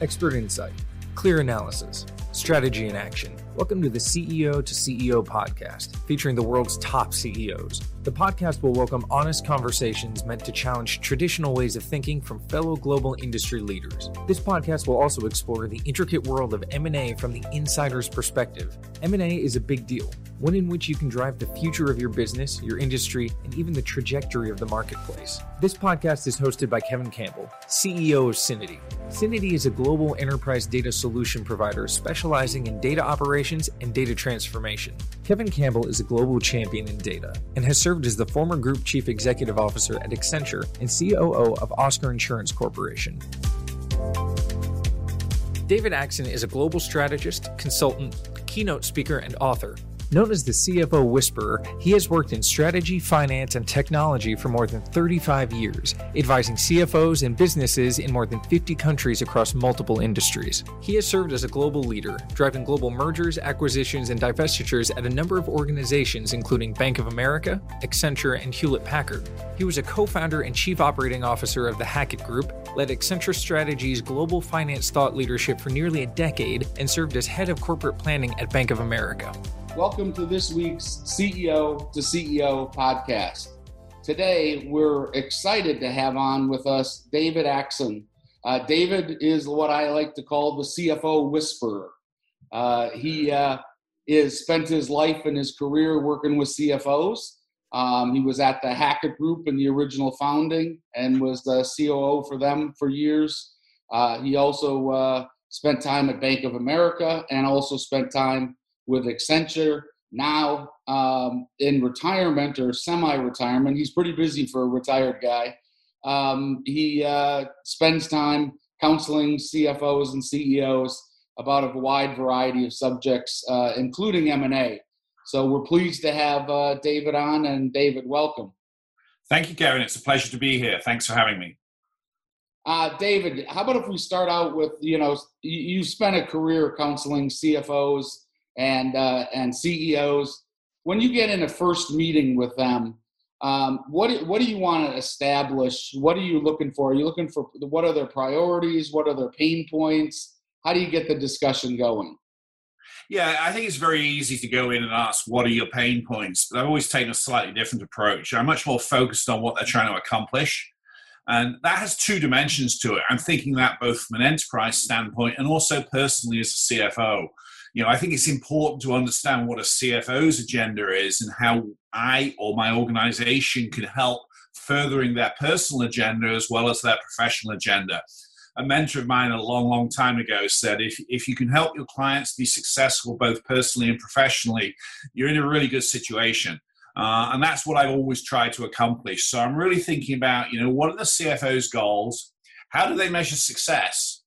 expert insight, clear analysis, strategy in action. Welcome to the CEO to CEO podcast, featuring the world's top CEOs. The podcast will welcome honest conversations meant to challenge traditional ways of thinking from fellow global industry leaders. This podcast will also explore the intricate world of M&A from the insider's perspective. M&A is a big deal, one in which you can drive the future of your business, your industry, and even the trajectory of the marketplace. This podcast is hosted by Kevin Campbell, CEO of Syniti. Syniti is a global enterprise data solution provider specializing in data operations and data transformation. Kevin Campbell is a global champion in data and has served as the former group chief executive officer at Accenture and COO of Oscar Insurance Corporation. David Axon is a global strategist, consultant, keynote speaker, and author Known as the CFO Whisperer, he has worked in strategy, finance, and technology for more than 35 years, advising CFOs and businesses in more than 50 countries across multiple industries. He has served as a global leader, driving global mergers, acquisitions, and divestitures at a number of organizations, including Bank of America, Accenture, and Hewlett Packard. He was a co founder and chief operating officer of the Hackett Group, led Accenture Strategy's global finance thought leadership for nearly a decade, and served as head of corporate planning at Bank of America. Welcome to this week's CEO to CEO podcast. Today, we're excited to have on with us David Axon. Uh, David is what I like to call the CFO whisperer. Uh, he uh, is spent his life and his career working with CFOs. Um, he was at the Hackett Group in the original founding and was the COO for them for years. Uh, he also uh, spent time at Bank of America and also spent time with Accenture. Now um, in retirement or semi-retirement, he's pretty busy for a retired guy. Um, he uh, spends time counseling CFOs and CEOs about a wide variety of subjects, uh, including M&A. So we're pleased to have uh, David on, and David, welcome. Thank you, Kevin. It's a pleasure to be here. Thanks for having me. Uh, David, how about if we start out with you know you, you spent a career counseling CFOs and uh, and CEOs. When you get in a first meeting with them, um, what what do you want to establish? What are you looking for? Are you looking for what are their priorities? What are their pain points? How do you get the discussion going? Yeah, I think it's very easy to go in and ask, what are your pain points? But I've always taken a slightly different approach. I'm much more focused on what they're trying to accomplish. And that has two dimensions to it. I'm thinking that both from an enterprise standpoint and also personally as a CFO you know, I think it's important to understand what a CFO's agenda is and how I or my organization can help furthering their personal agenda as well as their professional agenda. A mentor of mine a long, long time ago said, if, if you can help your clients be successful both personally and professionally, you're in a really good situation. Uh, and that's what I've always tried to accomplish. So I'm really thinking about, you know, what are the CFO's goals? How do they measure success?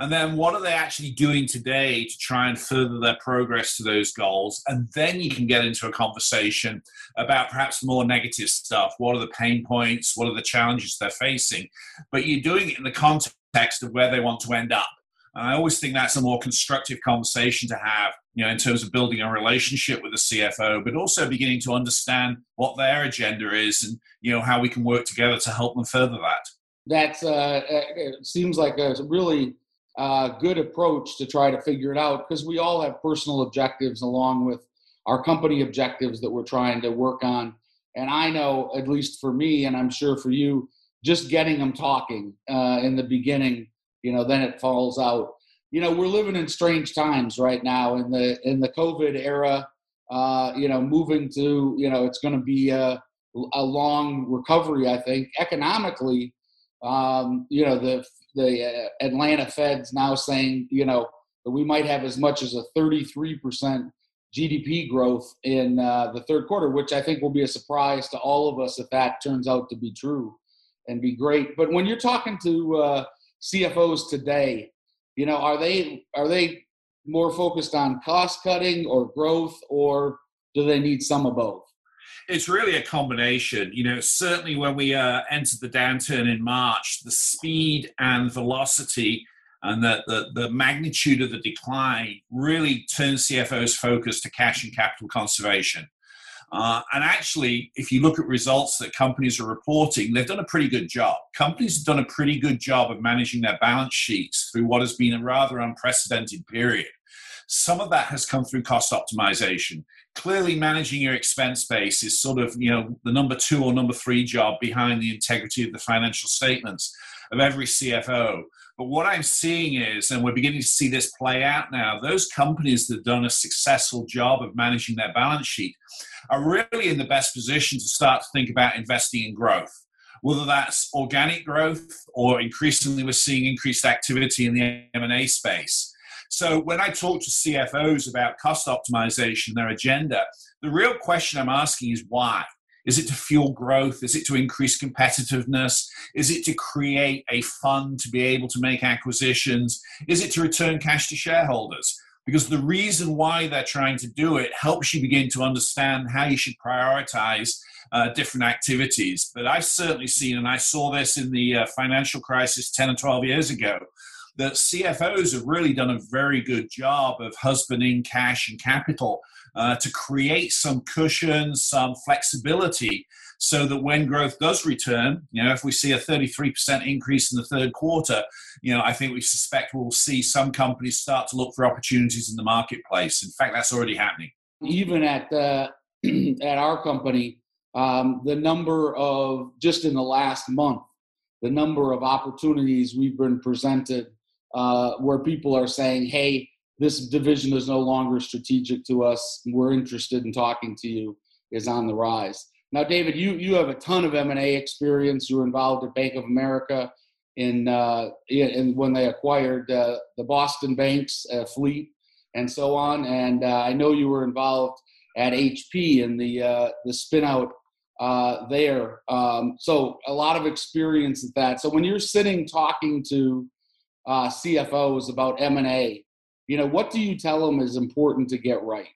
And then what are they actually doing today to try and further their progress to those goals? And then you can get into a conversation about perhaps more negative stuff. What are the pain points? What are the challenges they're facing? But you're doing it in the context of where they want to end up. And I always think that's a more constructive conversation to have, you know, in terms of building a relationship with the CFO, but also beginning to understand what their agenda is and, you know, how we can work together to help them further that. That uh, seems like a really uh, good approach to try to figure it out because we all have personal objectives along with our company objectives that we're trying to work on. And I know, at least for me, and I'm sure for you, just getting them talking uh, in the beginning, you know, then it falls out. You know, we're living in strange times right now in the in the COVID era. Uh, you know, moving to you know, it's going to be a, a long recovery. I think economically, um, you know, the the uh, Atlanta Fed's now saying, you know, that we might have as much as a 33% GDP growth in uh, the third quarter, which I think will be a surprise to all of us if that turns out to be true and be great. But when you're talking to uh, CFOs today, you know, are they are they more focused on cost cutting or growth, or do they need some of both? it's really a combination. You know, certainly when we uh, entered the downturn in March, the speed and velocity and the, the, the magnitude of the decline really turned CFO's focus to cash and capital conservation. Uh, and actually, if you look at results that companies are reporting, they've done a pretty good job. Companies have done a pretty good job of managing their balance sheets through what has been a rather unprecedented period. Some of that has come through cost optimization. Clearly, managing your expense base is sort of you know the number two or number three job behind the integrity of the financial statements of every CFO. But what I'm seeing is, and we're beginning to see this play out now, those companies that have done a successful job of managing their balance sheet are really in the best position to start to think about investing in growth. Whether that's organic growth or increasingly we're seeing increased activity in the M&A space. So when I talk to CFOs about cost optimization, their agenda, the real question I'm asking is why? Is it to fuel growth? Is it to increase competitiveness? Is it to create a fund to be able to make acquisitions? Is it to return cash to shareholders? Because the reason why they're trying to do it helps you begin to understand how you should prioritize uh, different activities. But I've certainly seen, and I saw this in the uh, financial crisis 10 or 12 years ago, that CFOs have really done a very good job of husbanding cash and capital uh, to create some cushion, some flexibility, so that when growth does return, you know, if we see a 33% increase in the third quarter, you know, I think we suspect we'll see some companies start to look for opportunities in the marketplace. In fact, that's already happening. Even at uh, at our company, um, the number of just in the last month, the number of opportunities we've been presented uh, where people are saying, hey, this division is no longer strategic to us. We're interested in talking to you is on the rise. Now, David, you, you have a ton of M&A experience. You were involved at Bank of America in, uh, in when they acquired uh, the Boston Banks uh, fleet and so on. And uh, I know you were involved at HP in the, uh, the spin out uh, there. Um, so a lot of experience at that. So when you're sitting talking to uh, CFOs about M and A, you know, what do you tell them is important to get right?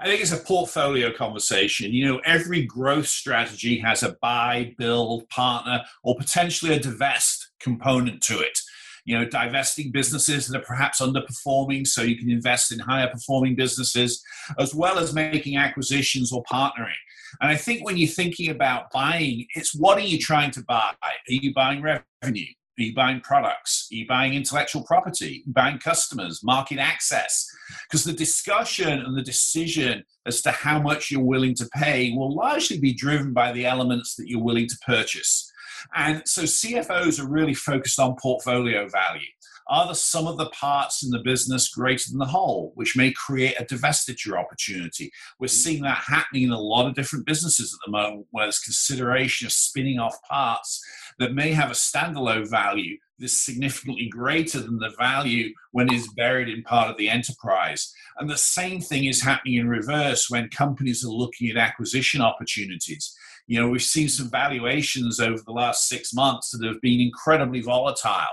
I think it's a portfolio conversation. You know, every growth strategy has a buy, build, partner, or potentially a divest component to it. You know, divesting businesses that are perhaps underperforming so you can invest in higher performing businesses, as well as making acquisitions or partnering. And I think when you're thinking about buying, it's what are you trying to buy? Are you buying revenue? Are you buying products? Are you buying intellectual property? buying customers, market access? Because the discussion and the decision as to how much you're willing to pay will largely be driven by the elements that you're willing to purchase. And so CFOs are really focused on portfolio value. Are the sum of the parts in the business greater than the whole, which may create a divestiture opportunity? We're mm. seeing that happening in a lot of different businesses at the moment where there's consideration of spinning off parts that may have a standalone value that's significantly greater than the value when it's buried in part of the enterprise. And the same thing is happening in reverse when companies are looking at acquisition opportunities. You know, we've seen some valuations over the last six months that have been incredibly volatile.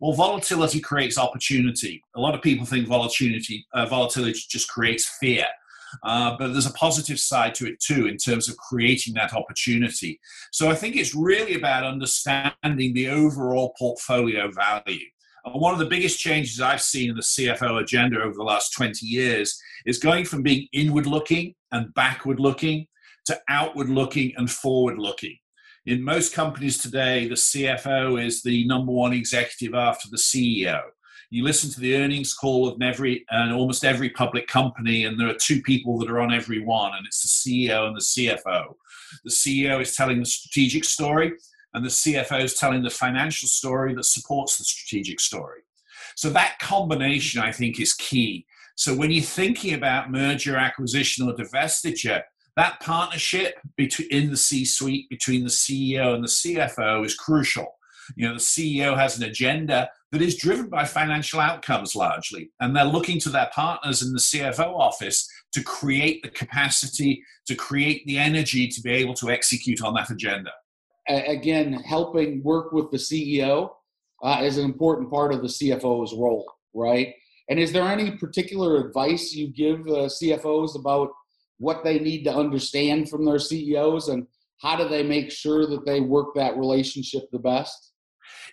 Well, volatility creates opportunity. A lot of people think volatility, uh, volatility just creates fear. Uh, but there's a positive side to it too in terms of creating that opportunity. So I think it's really about understanding the overall portfolio value. One of the biggest changes I've seen in the CFO agenda over the last 20 years is going from being inward looking and backward looking to outward looking and forward looking. In most companies today, the CFO is the number one executive after the CEO. You listen to the earnings call of every and almost every public company, and there are two people that are on every one, and it's the CEO and the CFO. The CEO is telling the strategic story, and the CFO is telling the financial story that supports the strategic story. So that combination, I think, is key. So when you're thinking about merger, acquisition, or divestiture, that partnership between in the C-suite between the CEO and the CFO is crucial. You know, the CEO has an agenda that is driven by financial outcomes largely, and they're looking to their partners in the CFO office to create the capacity, to create the energy to be able to execute on that agenda. Again, helping work with the CEO uh, is an important part of the CFO's role, right? And is there any particular advice you give uh, CFOs about what they need to understand from their CEOs and how do they make sure that they work that relationship the best?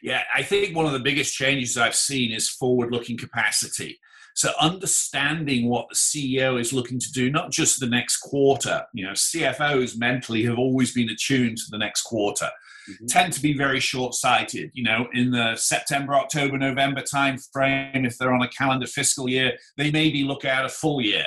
Yeah, I think one of the biggest changes I've seen is forward looking capacity. So understanding what the CEO is looking to do, not just the next quarter. You know, CFOs mentally have always been attuned to the next quarter. Mm-hmm. Tend to be very short-sighted. You know, in the September, October, November time frame, if they're on a calendar fiscal year, they maybe look at a full year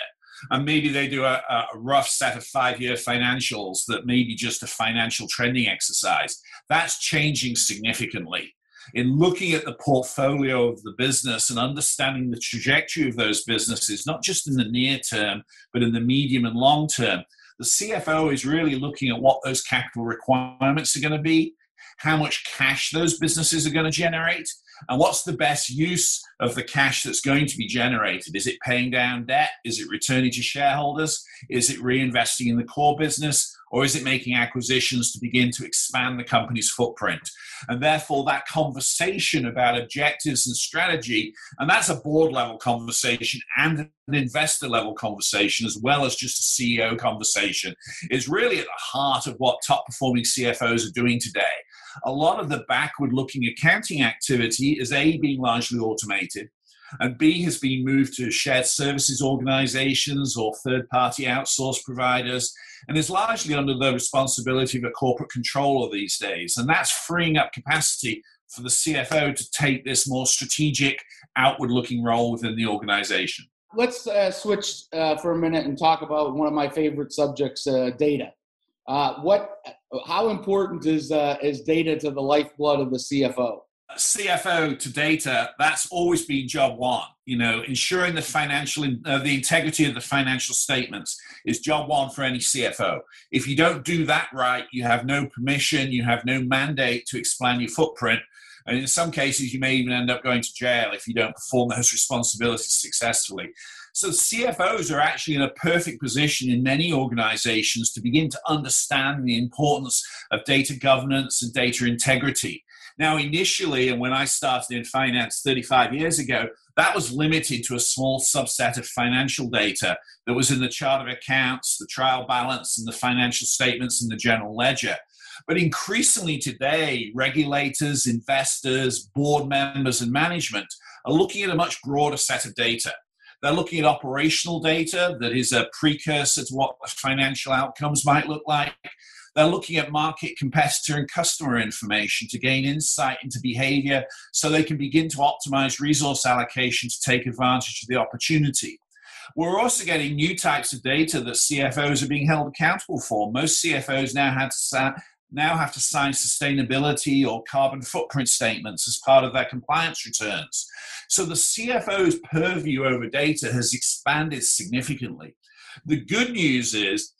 and maybe they do a, a rough set of five year financials that may be just a financial trending exercise. That's changing significantly. In looking at the portfolio of the business and understanding the trajectory of those businesses, not just in the near term, but in the medium and long term, the CFO is really looking at what those capital requirements are going to be, how much cash those businesses are going to generate, and what's the best use of the cash that's going to be generated? Is it paying down debt? Is it returning to shareholders? Is it reinvesting in the core business? Or is it making acquisitions to begin to expand the company's footprint? And therefore, that conversation about objectives and strategy, and that's a board level conversation and an investor level conversation, as well as just a CEO conversation, is really at the heart of what top performing CFOs are doing today a lot of the backward looking accounting activity is A, being largely automated, and B, has been moved to shared services organizations or third party outsource providers, and is largely under the responsibility of a corporate controller these days. And that's freeing up capacity for the CFO to take this more strategic, outward looking role within the organization. Let's uh, switch uh, for a minute and talk about one of my favorite subjects uh, data. Uh, what how important is uh, is data to the lifeblood of the CFO? CFO to data, that's always been job one. You know, ensuring the financial, uh, the integrity of the financial statements is job one for any CFO. If you don't do that right, you have no permission, you have no mandate to expand your footprint, and in some cases, you may even end up going to jail if you don't perform those responsibilities successfully. So CFOs are actually in a perfect position in many organizations to begin to understand the importance of data governance and data integrity. Now, initially, and when I started in finance 35 years ago, that was limited to a small subset of financial data that was in the chart of accounts, the trial balance, and the financial statements in the general ledger. But increasingly today, regulators, investors, board members, and management are looking at a much broader set of data. They're looking at operational data that is a precursor to what financial outcomes might look like. They're looking at market competitor and customer information to gain insight into behavior so they can begin to optimize resource allocation to take advantage of the opportunity. We're also getting new types of data that CFOs are being held accountable for. Most CFOs now have to now have to sign sustainability or carbon footprint statements as part of their compliance returns. So the CFO's purview over data has expanded significantly. The good news is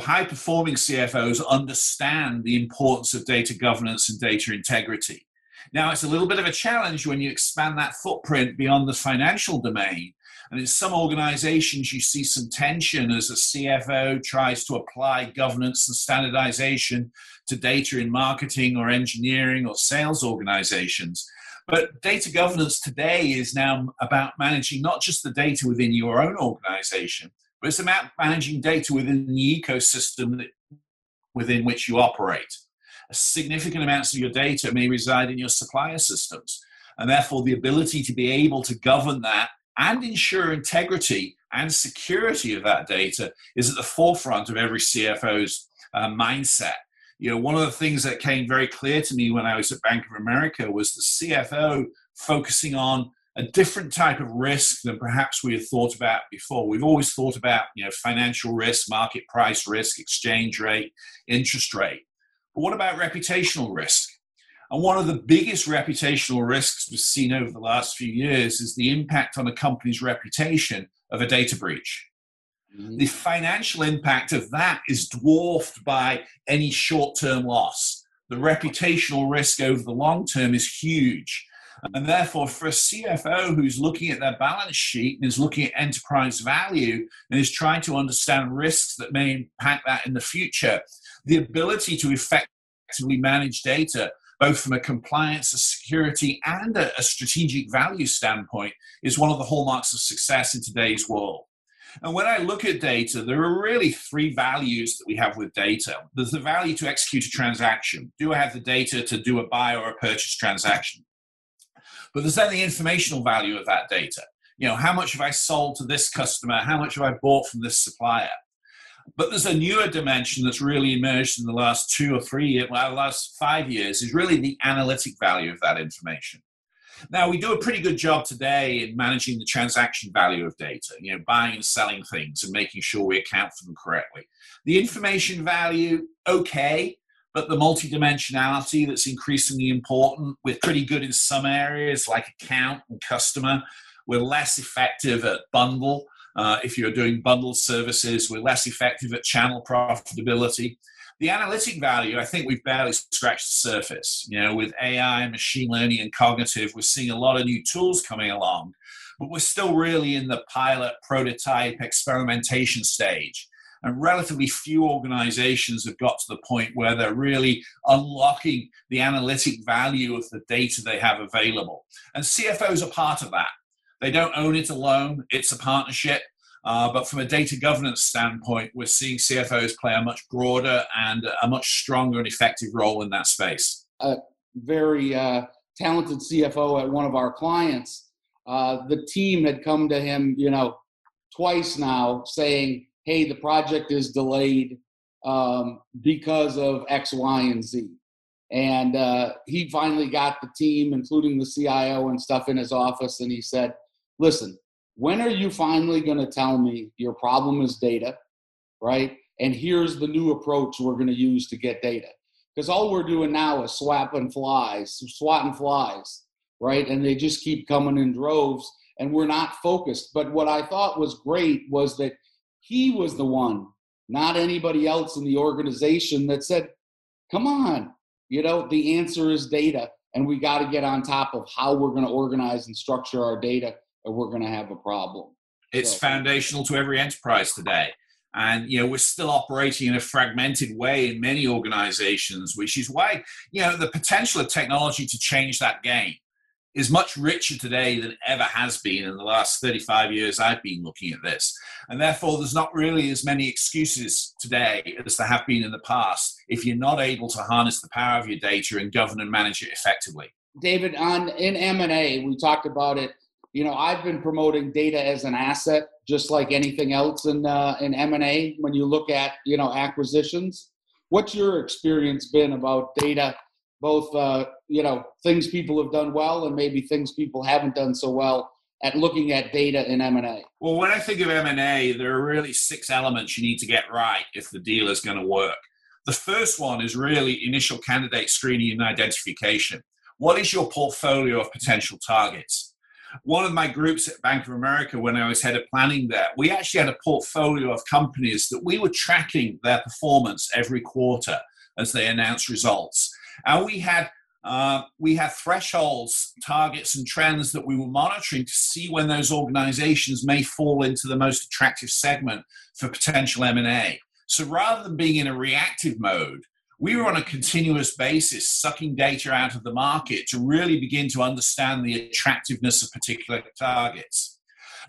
high performing CFOs understand the importance of data governance and data integrity. Now, it's a little bit of a challenge when you expand that footprint beyond the financial domain and in some organizations, you see some tension as a CFO tries to apply governance and standardization to data in marketing or engineering or sales organizations. But data governance today is now about managing not just the data within your own organization, but it's about managing data within the ecosystem that, within which you operate. A significant amounts of your data may reside in your supplier systems, and therefore the ability to be able to govern that and ensure integrity and security of that data is at the forefront of every CFO's uh, mindset. You know, one of the things that came very clear to me when I was at Bank of America was the CFO focusing on a different type of risk than perhaps we had thought about before. We've always thought about, you know, financial risk, market price risk, exchange rate, interest rate. But what about reputational risk? And one of the biggest reputational risks we've seen over the last few years is the impact on a company's reputation of a data breach. Mm-hmm. The financial impact of that is dwarfed by any short term loss. The reputational risk over the long term is huge. And therefore, for a CFO who's looking at their balance sheet and is looking at enterprise value and is trying to understand risks that may impact that in the future, the ability to effectively manage data both from a compliance, a security, and a, a strategic value standpoint, is one of the hallmarks of success in today's world. And when I look at data, there are really three values that we have with data. There's the value to execute a transaction. Do I have the data to do a buy or a purchase transaction? But there's then the informational value of that data. You know, how much have I sold to this customer? How much have I bought from this supplier? But there's a newer dimension that's really emerged in the last two or three years, well, the last five years, is really the analytic value of that information. Now, we do a pretty good job today in managing the transaction value of data, you know, buying and selling things and making sure we account for them correctly. The information value, okay, but the multidimensionality that's increasingly important. We're pretty good in some areas like account and customer. We're less effective at bundle. Uh, if you're doing bundled services, we're less effective at channel profitability. The analytic value, I think we've barely scratched the surface. You know, with AI, machine learning, and cognitive, we're seeing a lot of new tools coming along, but we're still really in the pilot, prototype, experimentation stage. And relatively few organizations have got to the point where they're really unlocking the analytic value of the data they have available. And CFOs are part of that. They don't own it alone, it's a partnership. Uh, but from a data governance standpoint, we're seeing CFOs play a much broader and a much stronger and effective role in that space. A very uh, talented CFO at one of our clients, uh, the team had come to him, you know, twice now saying, hey, the project is delayed um, because of X, Y, and Z. And uh, he finally got the team, including the CIO and stuff, in his office, and he said, listen, when are you finally going to tell me your problem is data, right? And here's the new approach we're going to use to get data. Because all we're doing now is swapping flies, swatting flies, right? And they just keep coming in droves, and we're not focused. But what I thought was great was that he was the one, not anybody else in the organization, that said, come on, you know, the answer is data, and we got to get on top of how we're going to organize and structure our data or we're going to have a problem. It's so, foundational to every enterprise today. And you know we're still operating in a fragmented way in many organizations, which is why you know the potential of technology to change that game is much richer today than ever has been in the last 35 years I've been looking at this. And therefore, there's not really as many excuses today as there have been in the past if you're not able to harness the power of your data and govern and manage it effectively. David, on in M&A, we talked about it you know, I've been promoting data as an asset, just like anything else in uh, in M and A. When you look at you know acquisitions, what's your experience been about data? Both uh, you know things people have done well, and maybe things people haven't done so well at looking at data in M&A? Well, when I think of M&A, there are really six elements you need to get right if the deal is going to work. The first one is really initial candidate screening and identification. What is your portfolio of potential targets? One of my groups at Bank of America, when I was head of planning there, we actually had a portfolio of companies that we were tracking their performance every quarter as they announced results. And we had uh, we had thresholds, targets, and trends that we were monitoring to see when those organizations may fall into the most attractive segment for potential M&A. So rather than being in a reactive mode, we were on a continuous basis sucking data out of the market to really begin to understand the attractiveness of particular targets.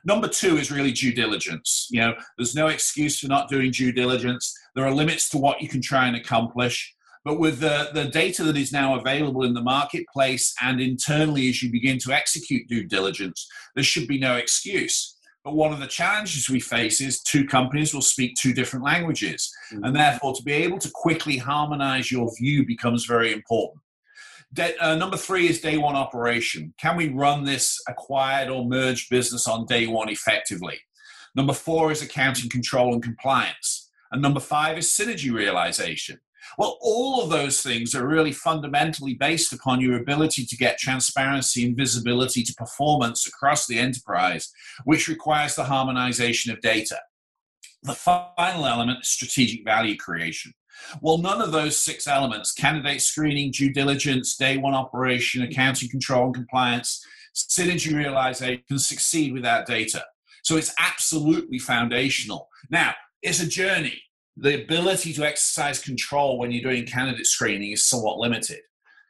Number two is really due diligence. You know, there's no excuse for not doing due diligence. There are limits to what you can try and accomplish. But with the, the data that is now available in the marketplace and internally as you begin to execute due diligence, there should be no excuse. But one of the challenges we face is two companies will speak two different languages. Mm-hmm. And therefore, to be able to quickly harmonize your view becomes very important. De- uh, number three is day one operation. Can we run this acquired or merged business on day one effectively? Number four is accounting control and compliance. And number five is synergy realization. Well, all of those things are really fundamentally based upon your ability to get transparency and visibility to performance across the enterprise, which requires the harmonization of data. The final element is strategic value creation. Well, none of those six elements candidate screening, due diligence, day one operation, accounting control and compliance, synergy realization can succeed without data. So it's absolutely foundational. Now, it's a journey the ability to exercise control when you're doing candidate screening is somewhat limited.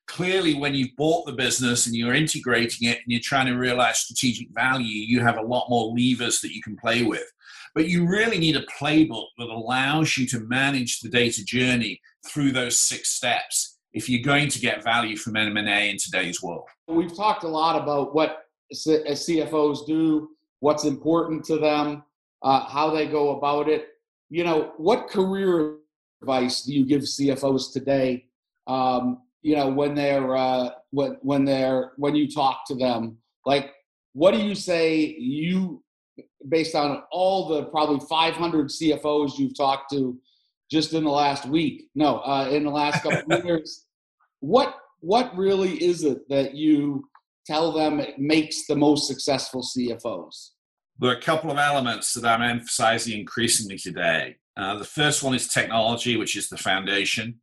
Clearly, when you've bought the business and you're integrating it and you're trying to realize strategic value, you have a lot more levers that you can play with. But you really need a playbook that allows you to manage the data journey through those six steps if you're going to get value from M&A in today's world. We've talked a lot about what CFOs do what's important to them, uh, how they go about it. You know, what career advice do you give CFOs today? Um, you know, when they're uh, when when they're when you talk to them, like what do you say you based on all the probably 500 CFOs you've talked to just in the last week? No, uh, in the last couple of years. What what really is it that you tell them makes the most successful CFOs? There are a couple of elements that I'm emphasizing increasingly today. Uh, the first one is technology, which is the foundation.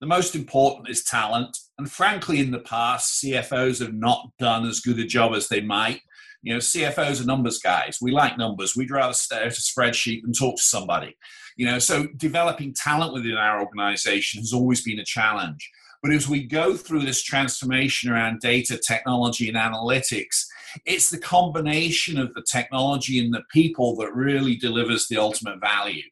The most important is talent. And frankly, in the past, CFOs have not done as good a job as they might. You know, CFOs are numbers guys. We like numbers. We'd rather stare at a spreadsheet than talk to somebody. You know, so developing talent within our organization has always been a challenge. But as we go through this transformation around data, technology, and analytics, it's the combination of the technology and the people that really delivers the ultimate value.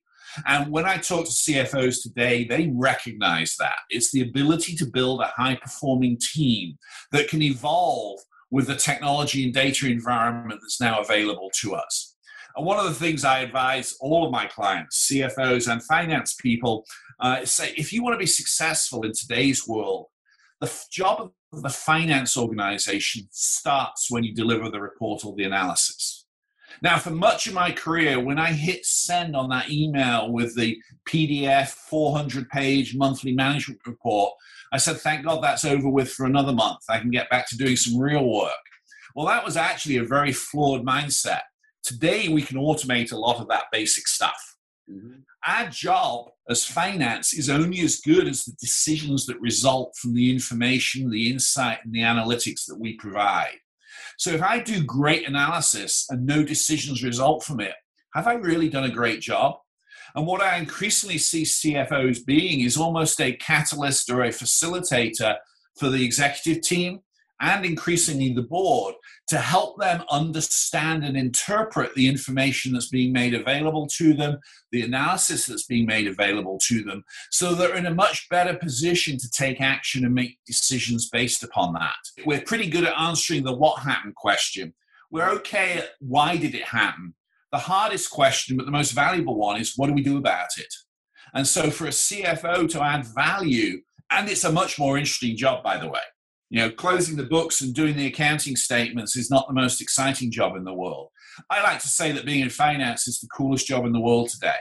And when I talk to CFOs today, they recognize that. It's the ability to build a high performing team that can evolve with the technology and data environment that's now available to us. And one of the things I advise all of my clients, CFOs and finance people, uh, say if you want to be successful in today's world, the job of the finance organization starts when you deliver the report or the analysis. Now, for much of my career, when I hit send on that email with the PDF 400 page monthly management report, I said, thank God that's over with for another month. I can get back to doing some real work. Well, that was actually a very flawed mindset. Today, we can automate a lot of that basic stuff. Mm-hmm. Our job as finance is only as good as the decisions that result from the information, the insight, and the analytics that we provide. So if I do great analysis and no decisions result from it, have I really done a great job? And what I increasingly see CFOs being is almost a catalyst or a facilitator for the executive team and increasingly the board to help them understand and interpret the information that's being made available to them, the analysis that's being made available to them, so they're in a much better position to take action and make decisions based upon that. We're pretty good at answering the what happened question. We're okay at why did it happen. The hardest question, but the most valuable one, is what do we do about it? And so for a CFO to add value, and it's a much more interesting job, by the way you know, closing the books and doing the accounting statements is not the most exciting job in the world. I like to say that being in finance is the coolest job in the world today.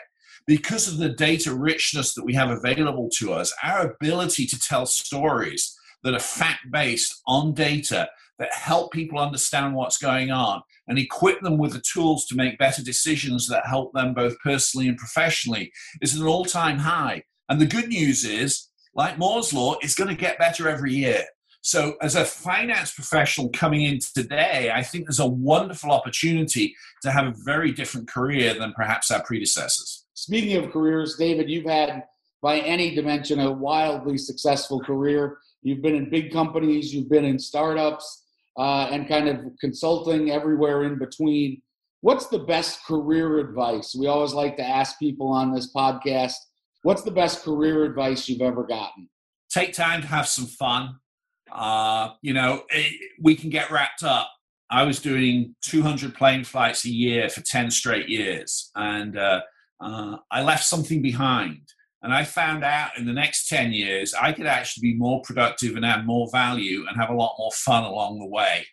Because of the data richness that we have available to us, our ability to tell stories that are fact based on data that help people understand what's going on and equip them with the tools to make better decisions that help them both personally and professionally is at an all time high. And the good news is, like Moore's Law, it's going to get better every year. So, as a finance professional coming in today, I think there's a wonderful opportunity to have a very different career than perhaps our predecessors. Speaking of careers, David, you've had, by any dimension, a wildly successful career. You've been in big companies, you've been in startups, uh, and kind of consulting everywhere in between. What's the best career advice? We always like to ask people on this podcast what's the best career advice you've ever gotten? Take time to have some fun uh, you know, it, we can get wrapped up. I was doing 200 plane flights a year for 10 straight years, and uh, uh, I left something behind. And I found out in the next 10 years, I could actually be more productive and add more value and have a lot more fun along the way.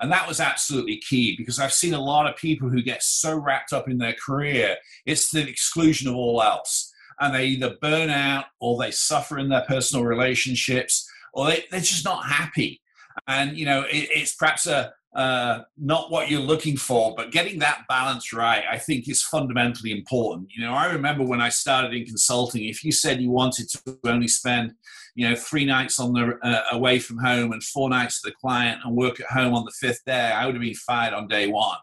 And that was absolutely key because I've seen a lot of people who get so wrapped up in their career, it's the exclusion of all else. And they either burn out or they suffer in their personal relationships or they, they're just not happy. And, you know, it, it's perhaps a, uh, not what you're looking for, but getting that balance right, I think is fundamentally important. You know, I remember when I started in consulting, if you said you wanted to only spend, you know, three nights on the uh, away from home and four nights to the client and work at home on the fifth day, I would have been fired on day one.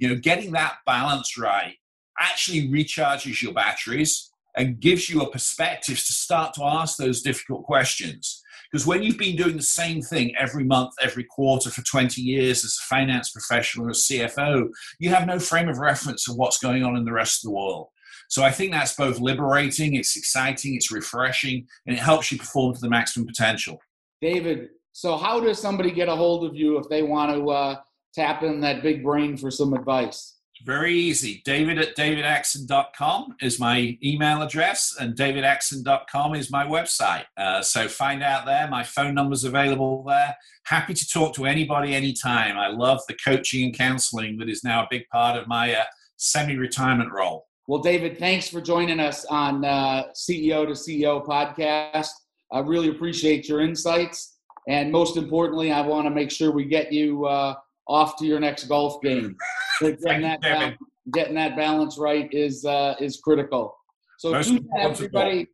You know, getting that balance right actually recharges your batteries and gives you a perspective to start to ask those difficult questions. Because when you've been doing the same thing every month, every quarter for 20 years as a finance professional or a CFO, you have no frame of reference of what's going on in the rest of the world. So I think that's both liberating, it's exciting, it's refreshing, and it helps you perform to the maximum potential. David, so how does somebody get a hold of you if they want to uh, tap in that big brain for some advice? Very easy. David at davidaxon.com is my email address, and davidaxon.com is my website. Uh, so find out there. My phone number's available there. Happy to talk to anybody anytime. I love the coaching and counseling that is now a big part of my uh, semi retirement role. Well, David, thanks for joining us on uh, CEO to CEO podcast. I really appreciate your insights. And most importantly, I want to make sure we get you uh, off to your next golf game. Getting that, balance, getting that balance right is uh, is critical. So tune in, everybody.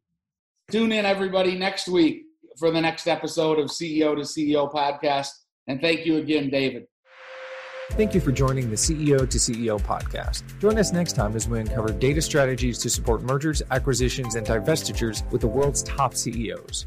Tune in, everybody, next week for the next episode of CEO to CEO podcast. And thank you again, David. Thank you for joining the CEO to CEO podcast. Join us next time as we uncover data strategies to support mergers, acquisitions, and divestitures with the world's top CEOs.